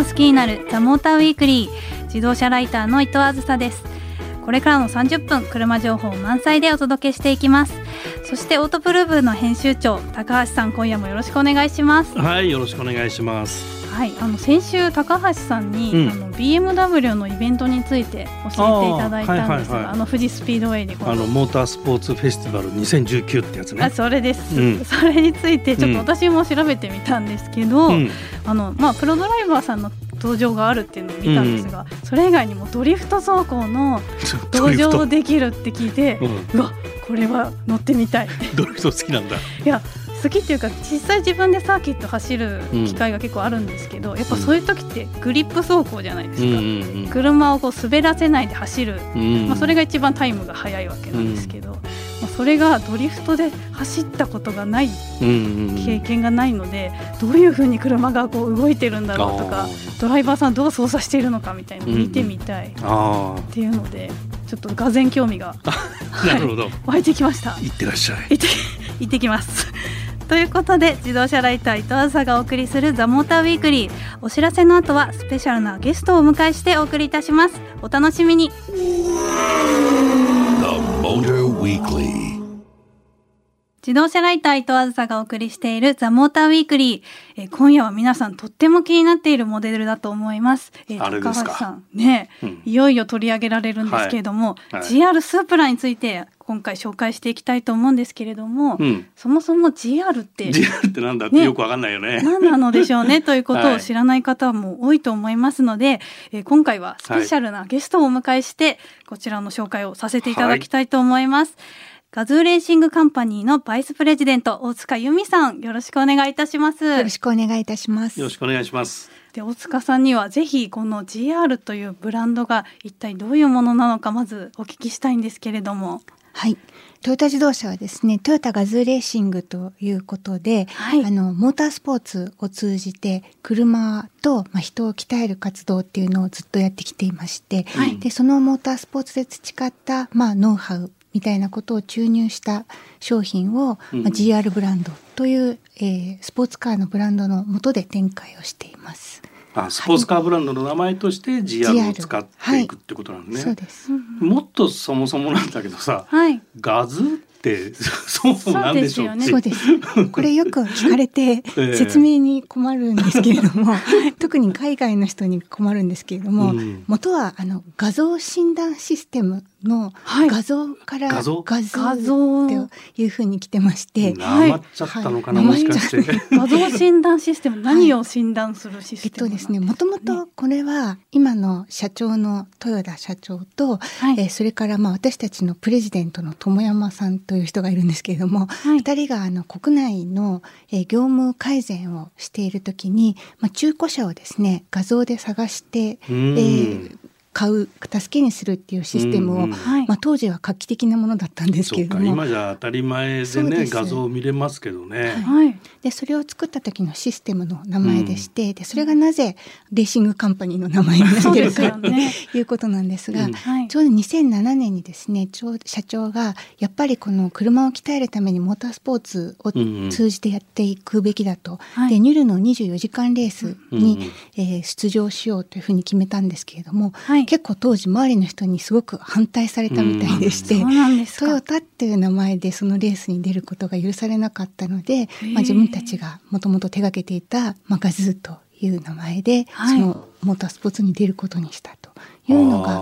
がもっと好きになるザモーターウィークリー自動車ライターの伊藤あずさです。これからの30分車情報満載でお届けしていきます。そしてオートプルーブの編集長高橋さん今夜もよろしくお願いします。はいよろしくお願いします。はいあの先週高橋さんに、うん、あの BMW のイベントについて教えていただいたんですがあはいはいはい、あの富士スピードウェイにあのモータースポーツフェスティバル2019ってやつね。あそれです、うん、それについてちょっと私も調べてみたんですけど、うん、あのまあプロドライバーさんの登場があるっていうのを見たんですが、うん、それ以外にもドリフト走行の 登場できるって聞いて、うん、うわこれは乗ってみたい。ドリフト好きなんだ。いや好きっていうか実際自分でサーキット走る機会が結構あるんですけど、うん、やっぱそういう時ってグリップ走行じゃないですか、うんうんうん、車をこう滑らせないで走る、うん、まあ、それが一番タイムが速いわけなんですけど、まあ、それがドリフトで走ったことがない、経験がないのでどういうふうに車がこう動いてるんだろうとかドライバーさんどう操作しているのかみたいなの見てみたいっていうので、ちょっとがぜ興味が なるほど、はい、湧いてきました。行ってらっしゃい。行って行ってきますということで自動車ライター伊藤朝がお送りするザモーターウィークリー。お知らせの後はスペシャルなゲストをお迎えしてお送りいたします。お楽しみに。自動車ライター伊藤あずさがお送りしているザ・モーターウィークリー、えー、今夜は皆さんとっても気になっているモデルだと思います、えー、高橋さん。ね、うん、いよいよ取り上げられるんですけれども、はい。はい、GR スープラについて今回紹介していきたいと思うんですけれども、うん、そもそも GR って GR ってなんだってよくわかんないよね。何なのでしょうね？ということを知らない方も多いと思いますので、はい、えー、今回はスペシャルなゲストをお迎えして、こちらの紹介をさせていただきたいと思います、はいガズーレーシングカンパニーのバイスプレジデント大塚由美さんよろしくお願いいたします。よろしくお願いいたします。よろしくお願いします。で大塚さんにはぜひこの GR というブランドが一体どういうものなのかまずお聞きしたいんですけれどもはい。トヨタ自動車はですねトヨタガズーレーシングということで、はい、あのモータースポーツを通じて車と、まあ、人を鍛える活動っていうのをずっとやってきていまして、はい、でそのモータースポーツで培った、まあ、ノウハウみたいなことを注入した商品を、うん、まあ、GR ブランドという、えー、スポーツカーのブランドの下で展開をしています。あスポーツカーブランドの名前として GR を使っていくってことなのね。はい、そうです。もっとそもそもなんだけどさ、はい、ガズって そもそもなんでしょうそうです、これよく聞かれて 説明に困るんですけれども、特に海外の人に困るんですけれども、うん、元はあの画像診断システムの画像から画像？画像っていうふうに来てまして、なまっちゃったのかな、もしかして。画像診断システム何を診断するシステム、えっとですねもともとこれは今の社長の豊田社長と、はい、えー、それからまあ私たちのプレジデントの友山さんという人がいるんですけれども、はい、2人があの国内の、えー、業務改善をしている時に、まあ、中古車をですね画像で探して、えー、買う助けにするっていうシステムを、うんうん、まあ、当時は画期的なものだったんですけれども。今じゃ当たり前でね画像を見れますけどね。はい、でそれを作った時のシステムの名前でして、うん、でそれがなぜレーシングカンパニーの名前になってるかと、ね、いうことなんですが、うん、ちょうど2007年にですね社長がやっぱりこの車を鍛えるためにモータースポーツを通じてやっていくべきだと、うんうん、でニュルの24時間レースに、うんうん、えー、出場しようというふうに決めたんですけれども、はい、結構当時周りの人にすごく反対されたみたいでして、トヨタっていう名前でそのレースに出ることが許されなかったので、まあ、自分たちがもともと手がけていた、まあ、ガズーという名前で、はい、そのモータースポーツに出ることにしたというのが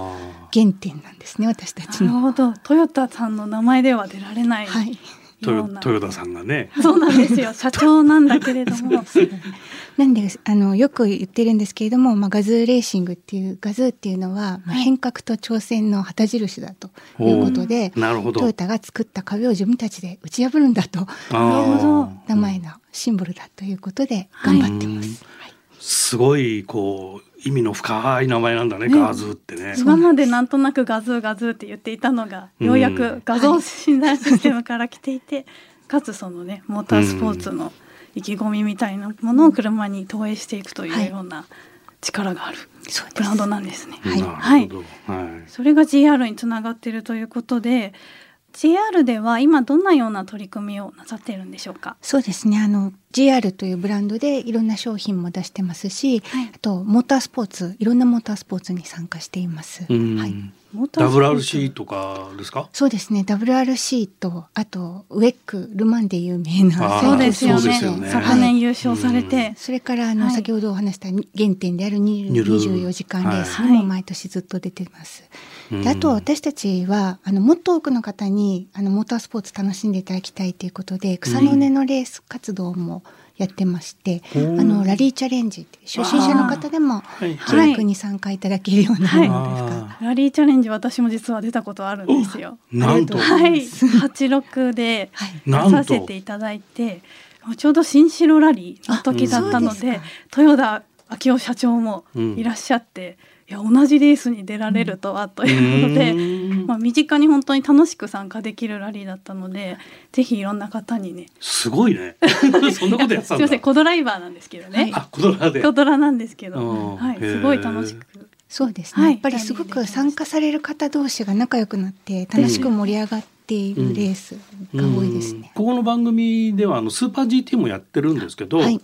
原点なんですね私たちの。なるほど。トヨタさんの名前では出られない、はい、豊田さんがね。そうなんですよ。社長なんだけれども。なんであのよく言ってるんですけれども、まあ、ガズーレーシングっていうガズーっていうのは、まあ、変革と挑戦の旗印だということで、なるほど。トヨタが作った壁を自分たちで打ち破るんだと。いう名前のシンボルだということで頑張ってます。はい、すごいこう意味の深い名前なんだね、ね、ガズーってね。今までなんとなくガズーガズーって言っていたのが、ようやく画像診断システムから来ていて、はい、かつそのねモータースポーツの意気込みみたいなものを車に投影していくというような力があるブランドなんですね。はい、はい、それが GR につながっているということで JR では今どんなような取り組みをなさっているんでしょうか？そうですね。あの JR というブランドでいろんな商品も出してますし、はい、あとモータースポーツいろんなモータースポーツに参加しています。はい。WRC とかですか？そうですね。WRC とあとウェックルマンで有名なそうですよね。昨年優勝されて、それからあの、先ほどお話した原点である24時間レースにも毎年ずっと出てます。であと私たちはあのもっと多くの方にあのモータースポーツ楽しんでいただきたいということで草の根のレース活動もやってまして、あのラリーチャレンジ初心者の方でも気楽に参加いただけるようなものですか、ラリーチャレンジ私も実は出たことあるんですよ。なんと。はい。八六で出させていただいて、ちょうど新城ラリーの時だったので豊田昭夫社長もいらっしゃって。いや同じレースに出られるとは、ということで、まあ、身近に本当に楽しく参加できるラリーだったのでぜひいろんな方にね。すごいね。そんなことやったすみませんコドライバーなんですけどね、あコドラで。コドラなんですけど、はい、すごい楽しくそうですね、はい、やっぱりすごく参加される方同士が仲良くなって楽しく。盛り上がっているレースが多いですね、うんうん、ここの番組ではあのスーパー GT もやってるんですけど、はい、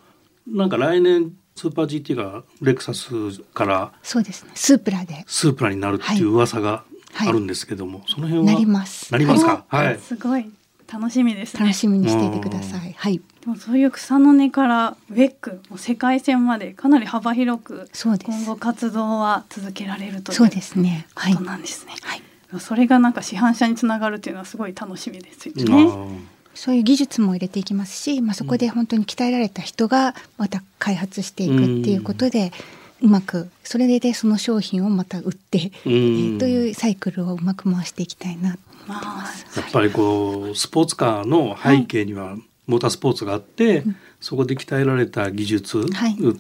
なんか来年スーパー GT がレクサスからそうですね。スープラで。スープラになるっていう噂があるんですけども、はい、その辺はなります。なりますか、はい、すごい楽しみです、ね、楽しみにしていてください。はい。でもそういう草の根からウェックも世界戦までかなり幅広く今後活動は続けられるというそうですね。ことなんですね。はい、それがなんか市販車につながるっていうのはすごい楽しみですよね。そういう技術も入れていきますし、まあ、そこで本当に鍛えられた人がまた開発していくっていうことで、うまくそれでその商品をまた売って、えー、というサイクルをうまく回していきたいなと思ってます。やっぱりこうスポーツカーの背景にはモータースポーツがあって、はい、そこで鍛えられた技術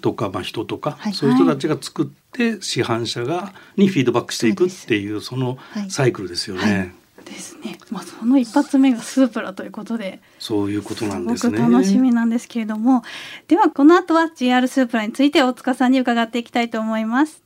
とか、まあ、人とか、はい、そういう人たちが作って市販車がにフィードバックしていくっていうそのサイクルですよね。ですね。まあその一発目がスープラということで、そういうことなんですね。楽しみなんですけれども、ではこの後は GR スープラについて大塚さんに伺っていきたいと思います。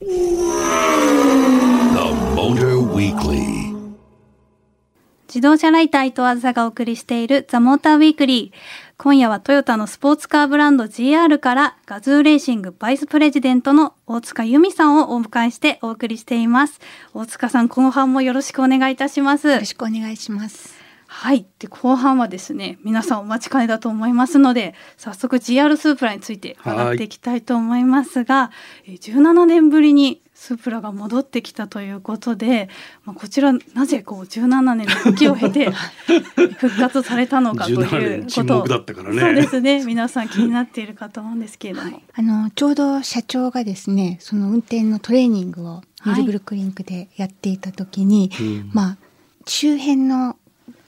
自動車ライター伊藤あずさがお送りしているザモーターウィークリー。今夜はトヨタのスポーツカーブランド GR からガズーレーシングバイスプレジデントの大塚由美さんをお迎えしてお送りしています。大塚さん、後半もよろしくお願いいたします。よろしくお願いします。はい。で、後半はですね、皆さんお待ちかねだと思いますので、早速 GR スープラについて伺っていきたいと思いますが、17年ぶりにスープラが戻ってきたということで、まあ、こちらなぜこう17年の時を経て 復活されたのかということ。を、ね、そうですね。皆さん気になっているかと思うんですけれども、はい、あのちょうど社長がですねその運転のトレーニングをニルブルクリンクでやっていた時に、はい、まあ周辺の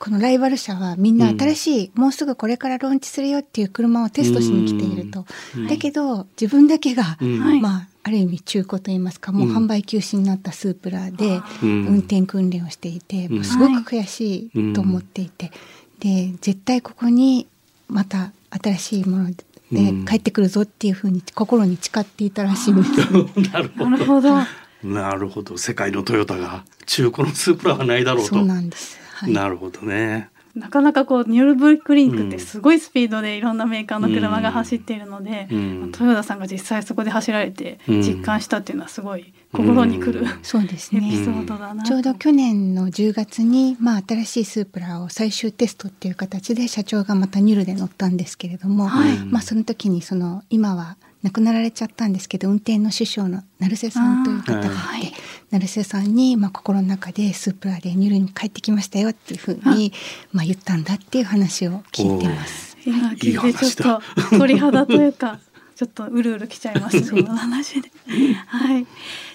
このライバル社はみんな新しい、うん、もうすぐこれからローンチするよっていう車をテストしに来ていると、うん、だけど自分だけが、うん、まあある意味中古といいますかもう販売休止になったスープラで運転訓練をしていて、もうすごく悔しいと思っていて、で絶対ここにまた新しいもので帰ってくるぞっていうふうに心に誓っていたらしいんです。なるほど。なるほど。世界のトヨタが中古のスープラはないだろうと。そうなんです、はい、なるほどね。なかなかこうニュールブルクリンクってすごいスピードでいろんなメーカーの車が走っているので、うん、豊田さんが実際そこで走られて実感したっていうのはすごい心にくる、うん、そうですね。エピソードだなちょうど去年の10月に、まあ、新しいスープラを最終テストっていう形で社長がまたニュルで乗ったんですけれども、はい、まあ、その時にその今は亡くなられちゃったんですけど運転の師匠の成瀬さんという方がいて、はい、成瀬さんに、まあ、心の中でスープラでニュルに帰ってきましたよっていうふうにまあ、言ったんだっていう話を聞いてます。今聞いてちょっと鳥肌というかちょっとうるうるきちゃいます その話で。はい。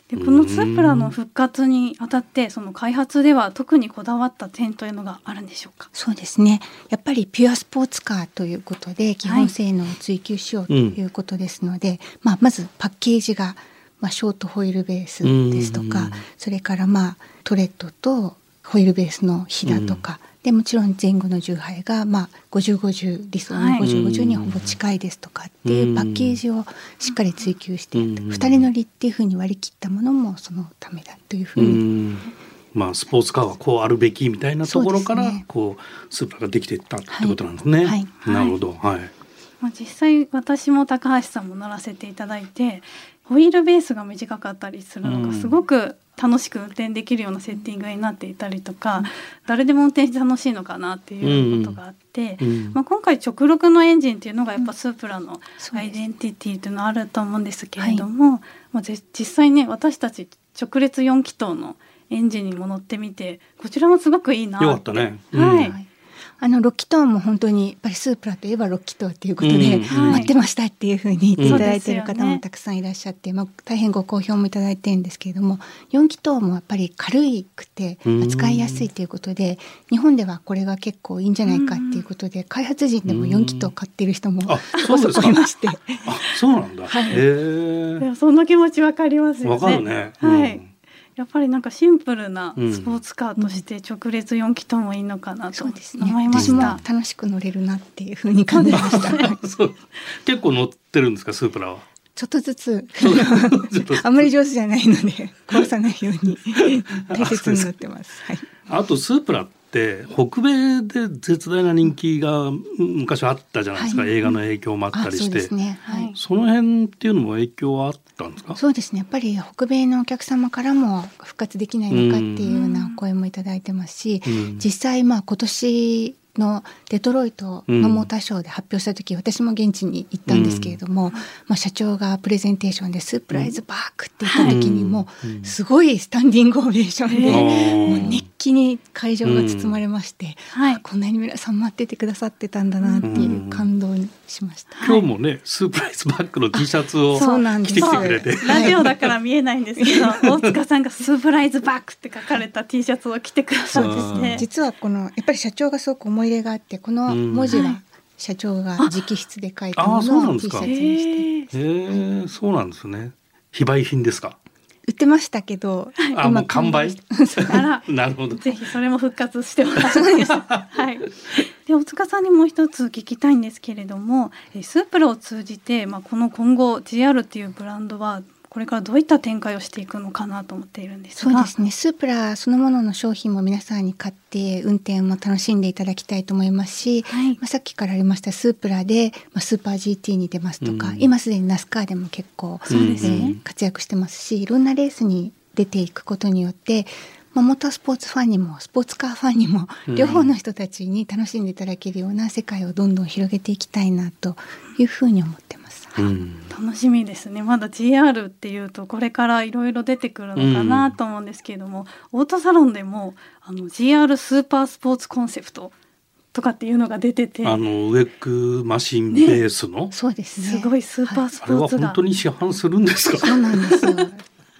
でこのスープラの復活にあたってその開発では特にこだわった点というのがあるんでしょうか？そうですね。やっぱりピュアスポーツカーということで基本性能を追求しようということですので、はい、まあ、まずパッケージが、まあ、ショートホイールベースですとかそれからまあトレッドとホイールベースのひだとか、でもちろん前後の重配が、まあ、5050理想の5050にほぼ近いですとかっていうパッケージをしっかり追求して、2人乗りっていうふうに割り切ったものもそのためだというふうに。まあ、スポーツカーはこうあるべきみたいなところから、ね、こうスープラができていったってことなんですね。はい、なるほど、はい。まあ、実際私も高橋さんも乗らせていただいてホイールベースが短かったりするのがすごく楽しく運転できるようなセッティングになっていたりとか、うん、誰でも運転して楽しいのかなっていうことがあって、うん。うん、まあ、今回直録のエンジンっていうのがやっぱスープラのアイデンティティっていうのはあると思うんですけれども、はい、まあ、実際ね私たち直列4気筒のエンジンにも乗ってみてこちらもすごくいいなよかったね、はいあのロッキトーンも本当にやっぱりスープラといえばロッキトーっていうことで、うん 待ってましたっていうふうに言っていただいている方もたくさんいらっしゃって、まあ、大変ご好評もいただいてるんですけれども4気筒もやっぱり軽くて扱いやすいということで、日本ではこれが結構いいんじゃないかっていうことで、開発陣でも4気筒買ってる人もそいまして。あそうなんだ、はい、その気持ちわかりますよね。わかるね、はいやっぱりなんかシンプルなスポーツカーとして直列4気筒もいいのかなと思いました、ね、楽しく乗れるなっていうふうに感じました。結構乗ってるんですかスープラは？ちょっとずつ。あんまり上手じゃないので壊さないように 大切に乗ってます。はい、あとスープラって北米で絶大な人気が昔はあったじゃないですか、はい、映画の影響もあったりして。そ、ね。はい、その辺っていうのも影響はあったんですか？そうですね。やっぱり北米のお客様からも復活できないのかっていうような声もいただいてますし、実際まあ今年のデトロイトのモーターショーで発表した時、うん、私も現地に行ったんですけれども、うん、まあ、社長がプレゼンテーションで「スプライズバック」って言った時にもすごいスタンディングオベーションで、もう熱気に会場が包まれまして、はい、こんなに皆さん待っててくださってたんだなっていう感動にしました。今日もねスプライズバックの T シャツを着てきてくれて。ラジオだから見えないんですけど大塚さんが「スプライズバック」って書かれた T シャツを着てくださってですね実はこのやっぱり社長がすごく思い入れがあってこの文字は社長が直筆で書いたものを T シャツにして。へえそうなんですね。非売品ですか？売ってましたけど、あもう完売？なるほど。ぜひそれも復活してもらいです。はい。で大塚さんにもう一つ聞きたいんですけれども、スープラを通じてまあこの今後 GR っていうブランドはこれからどういった展開をしていくのかなと思っているんですそうですね。スープラそのものの商品も皆さんに買って運転も楽しんでいただきたいと思いますし、はい、まあ、さっきからありましたスープラで、まあ、スーパー GT に出ますとか、うん、今すでにナスカーでも結構そうですね、活躍してますしいろんなレースに出ていくことによってまあ、モータースポーツファンにもスポーツカーファンにも両方の人たちに楽しんでいただけるような世界をどんどん広げていきたいなというふうに思ってます。うん、楽しみですね。まだ GR っていうとこれからいろいろ出てくるのかなと思うんですけれども、うん、オートサロンでもあの GR スーパースポーツコンセプトとかっていうのが出ててあのウェックマシンベースの、ね、そうですね。すごいスーパースポーツが、はい、本当に市販するんですか？そうなんですよ。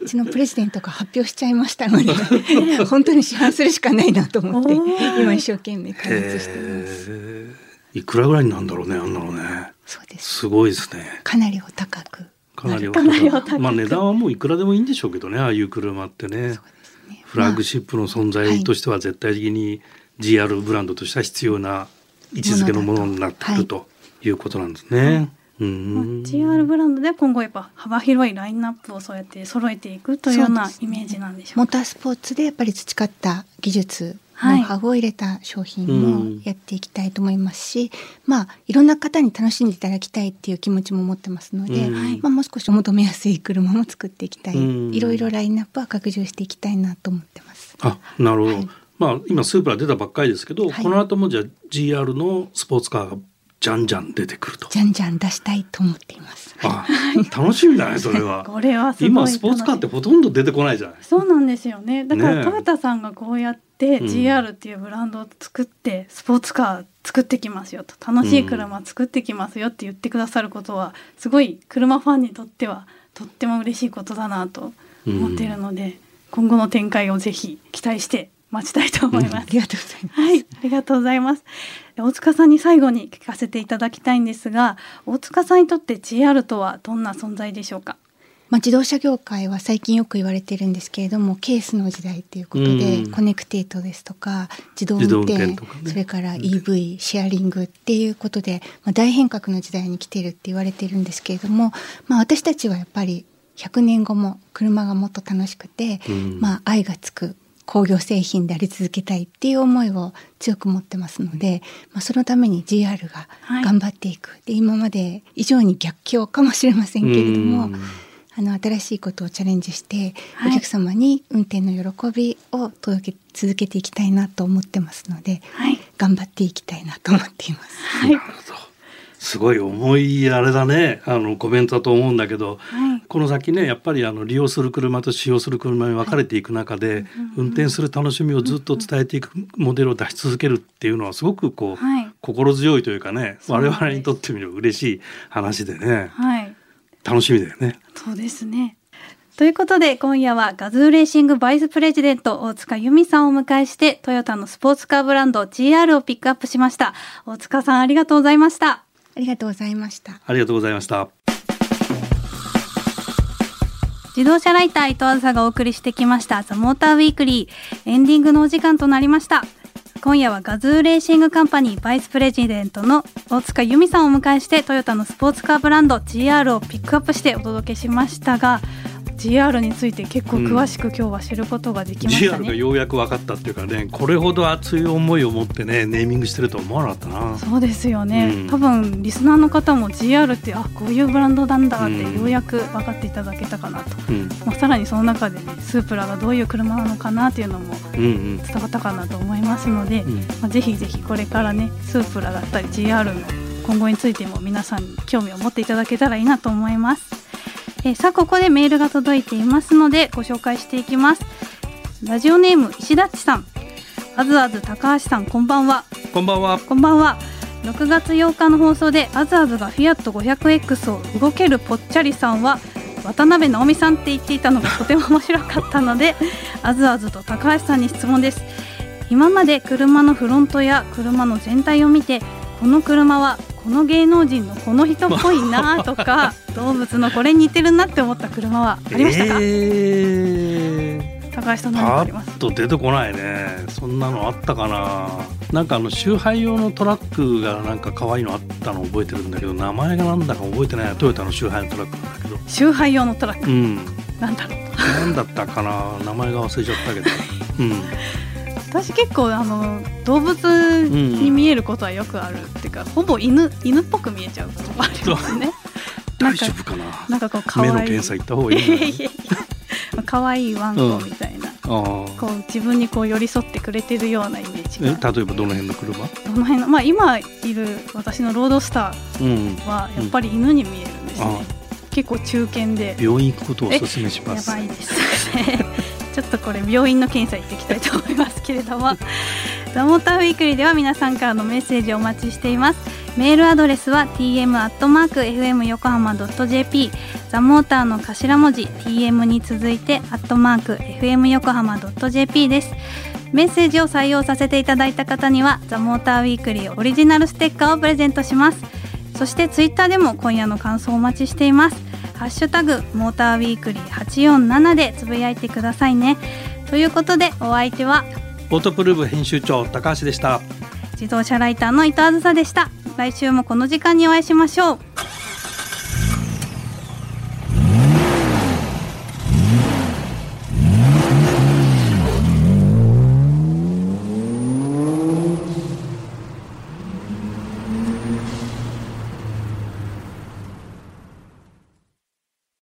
うちのプレジデントが発表しちゃいましたので 本当に市販するしかないなと思って今一生懸命開発してます。いくらぐらいなんだろうねあんなのね。そうです。すごいですね。かなりお高く。かなりお高く。まあ値段はもういくらでもいいんでしょうけどねああいう車ってね。ねフラッグシップの存在としては絶対的に GR ブランドとしては必要な位置づけのものになっているということなんですね。うん、GR ブランドで今後やっぱ幅広いラインナップをそうやって揃えていくというようなイメージなんでしょうか、ね、モータースポーツでやっぱり培った技術ノウハウを入れた商品もやっていきたいと思いますし、うん、まあいろんな方に楽しんでいただきたいっていう気持ちも持ってますので、うん、まあ、もう少し求めやすい車も作っていきたい、うん、いろいろラインナップは拡充していきたいなと思ってます。あなるほど、はい、まあ今スーパー出たばっかりですけど、はい、この後もじゃあ GR のスポーツカーがじゃんじゃん出てくると。じゃんじゃん出したいと思っています。あ、楽しみだね、それは。これは今スポーツカーってほとんど出てこないじゃない。そうなんですよね。だからトヨタさんがこうやって GR っていうブランドを作ってスポーツカー作ってきますよと楽しい車作ってきますよって言ってくださることはすごい車ファンにとってはとっても嬉しいことだなと思っているので、今後の展開をぜひ期待して待ちたいと思います。ありがとうございます。はい、ありがとうございます。大塚さんに最後に聞かせていただきたいんですが、大塚さんにとって GR とはどんな存在でしょうか？まあ、自動車業界は最近よく言われてるんですけれどもケースの時代ということで、うん、コネクテッドですとか自動運転、ね、それから EV シェアリングっていうことで、まあ、大変革の時代に来ているって言われてるんですけれども、まあ、私たちはやっぱり100年後も車がもっと楽しくて、うん、まあ、愛がつく工業製品であり続けたいっていう思いを強く持ってますので、まあ、そのために GR が頑張っていく、はい、で今まで以上に逆境かもしれませんけれどもあの新しいことをチャレンジして、お客様に運転の喜びを届け続けていきたいなと思ってますので、はい、頑張っていきたいなと思っています。はいすごい重いあれだね。あのコメントだと思うんだけど、はい、この先ねやっぱりあの利用する車と使用する車に分かれていく中で、はい、運転する楽しみをずっと伝えていくモデルを出し続けるっていうのはすごくこう、はい、心強いというかね我々にとってみる嬉しい話でね、はい、楽しみだよね。そうですね。ということで今夜はガズーレーシングバイスプレジデント大塚由美さんをお迎えしてトヨタのスポーツカーブランド GR をピックアップしました。大塚さんありがとうございましたありがとうございました。ありがとうございました。自動車ライター伊藤あずさがお送りしてきました。ザモーターウィークリー。エンディングのお時間となりました。今夜はガズーレーシングカンパニーバイスプレジデントの大塚由美さんをお迎えしてトヨタのスポーツカーブランド GR をピックアップしてお届けしましたが GR について結構詳しく今日は知ることができましたね、うん、GR がようやく分かったっていうかねこれほど熱い思いを持ってねネーミングしてると思わなかったな。そうですよね、うん、多分リスナーの方も GR ってあこういうブランドなんだってようやく分かっていただけたかなと、うん、まあ、さらにその中でねスープラがどういう車なのかなっていうのも伝わったかなと思いますので、うん。うん、まあ、ぜひぜひこれからねスープラだったり GR の今後についても皆さんに興味を持っていただけたらいいなと思います。えー、さあここでメールが届いていますのでご紹介していきます。ラジオネーム石田さん。あずあず高橋さんこんばんは。こんばんは。こんばんは。6月8日の放送であずあずがフィアット 500X を動けるぽっちゃりさんは渡辺直美さんって言っていたのが とても面白かったのであずあずと高橋さんに質問です。今まで車のフロントや車の全体を見てこの車はこの芸能人のこの人っぽいなとか動物のこれ似てるなって思った車はありましたか、えー、高橋さん何かあります。と出てこないね。そんなのあったかな。なんかあの周配用のトラックがなんか可愛いのあったの覚えてるんだけど名前がなんだか覚えてない。トヨタの周配のトラックなんだけど。周配用のトラック、うん、なんだろう。なんだったかな。名前が忘れちゃったけど。うん 私結構あの動物に見えることはよくある、うん、っていうかほぼ犬犬っぽく見えちゃうこともありますね。大丈夫かな？なんかこう可愛い目の検査行った方がいい 可愛いワンコみたいな、うん、こう自分にこう寄り添ってくれてるようなイメージが。例えばどの辺の車？どの辺のまあ今いる私のロードスターはやっぱり犬に見えるんですね。うん、結構中堅で。病院行くことをお勧めします。やばいですね。ちょっとこれ病院の検査行っていきたいと思いますけれども。ザモーターウィークリーでは皆さんからのメッセージをお待ちしています。メールアドレスは tm.fm 横浜 .jp ザモーターの頭文字 tm に続いてアットマーク fm 横浜 .jp です。メッセージを採用させていただいた方にはザモーターウィークリーオリジナルステッカーをプレゼントします。そしてツイッターでも今夜の感想をお待ちしています。ハッシュタグモーターウィークリー847でつぶやいてくださいね。ということでお相手はオートプルーブ編集長高橋でした。自動車ライターの伊藤あずさでした。来週もこの時間にお会いしましょう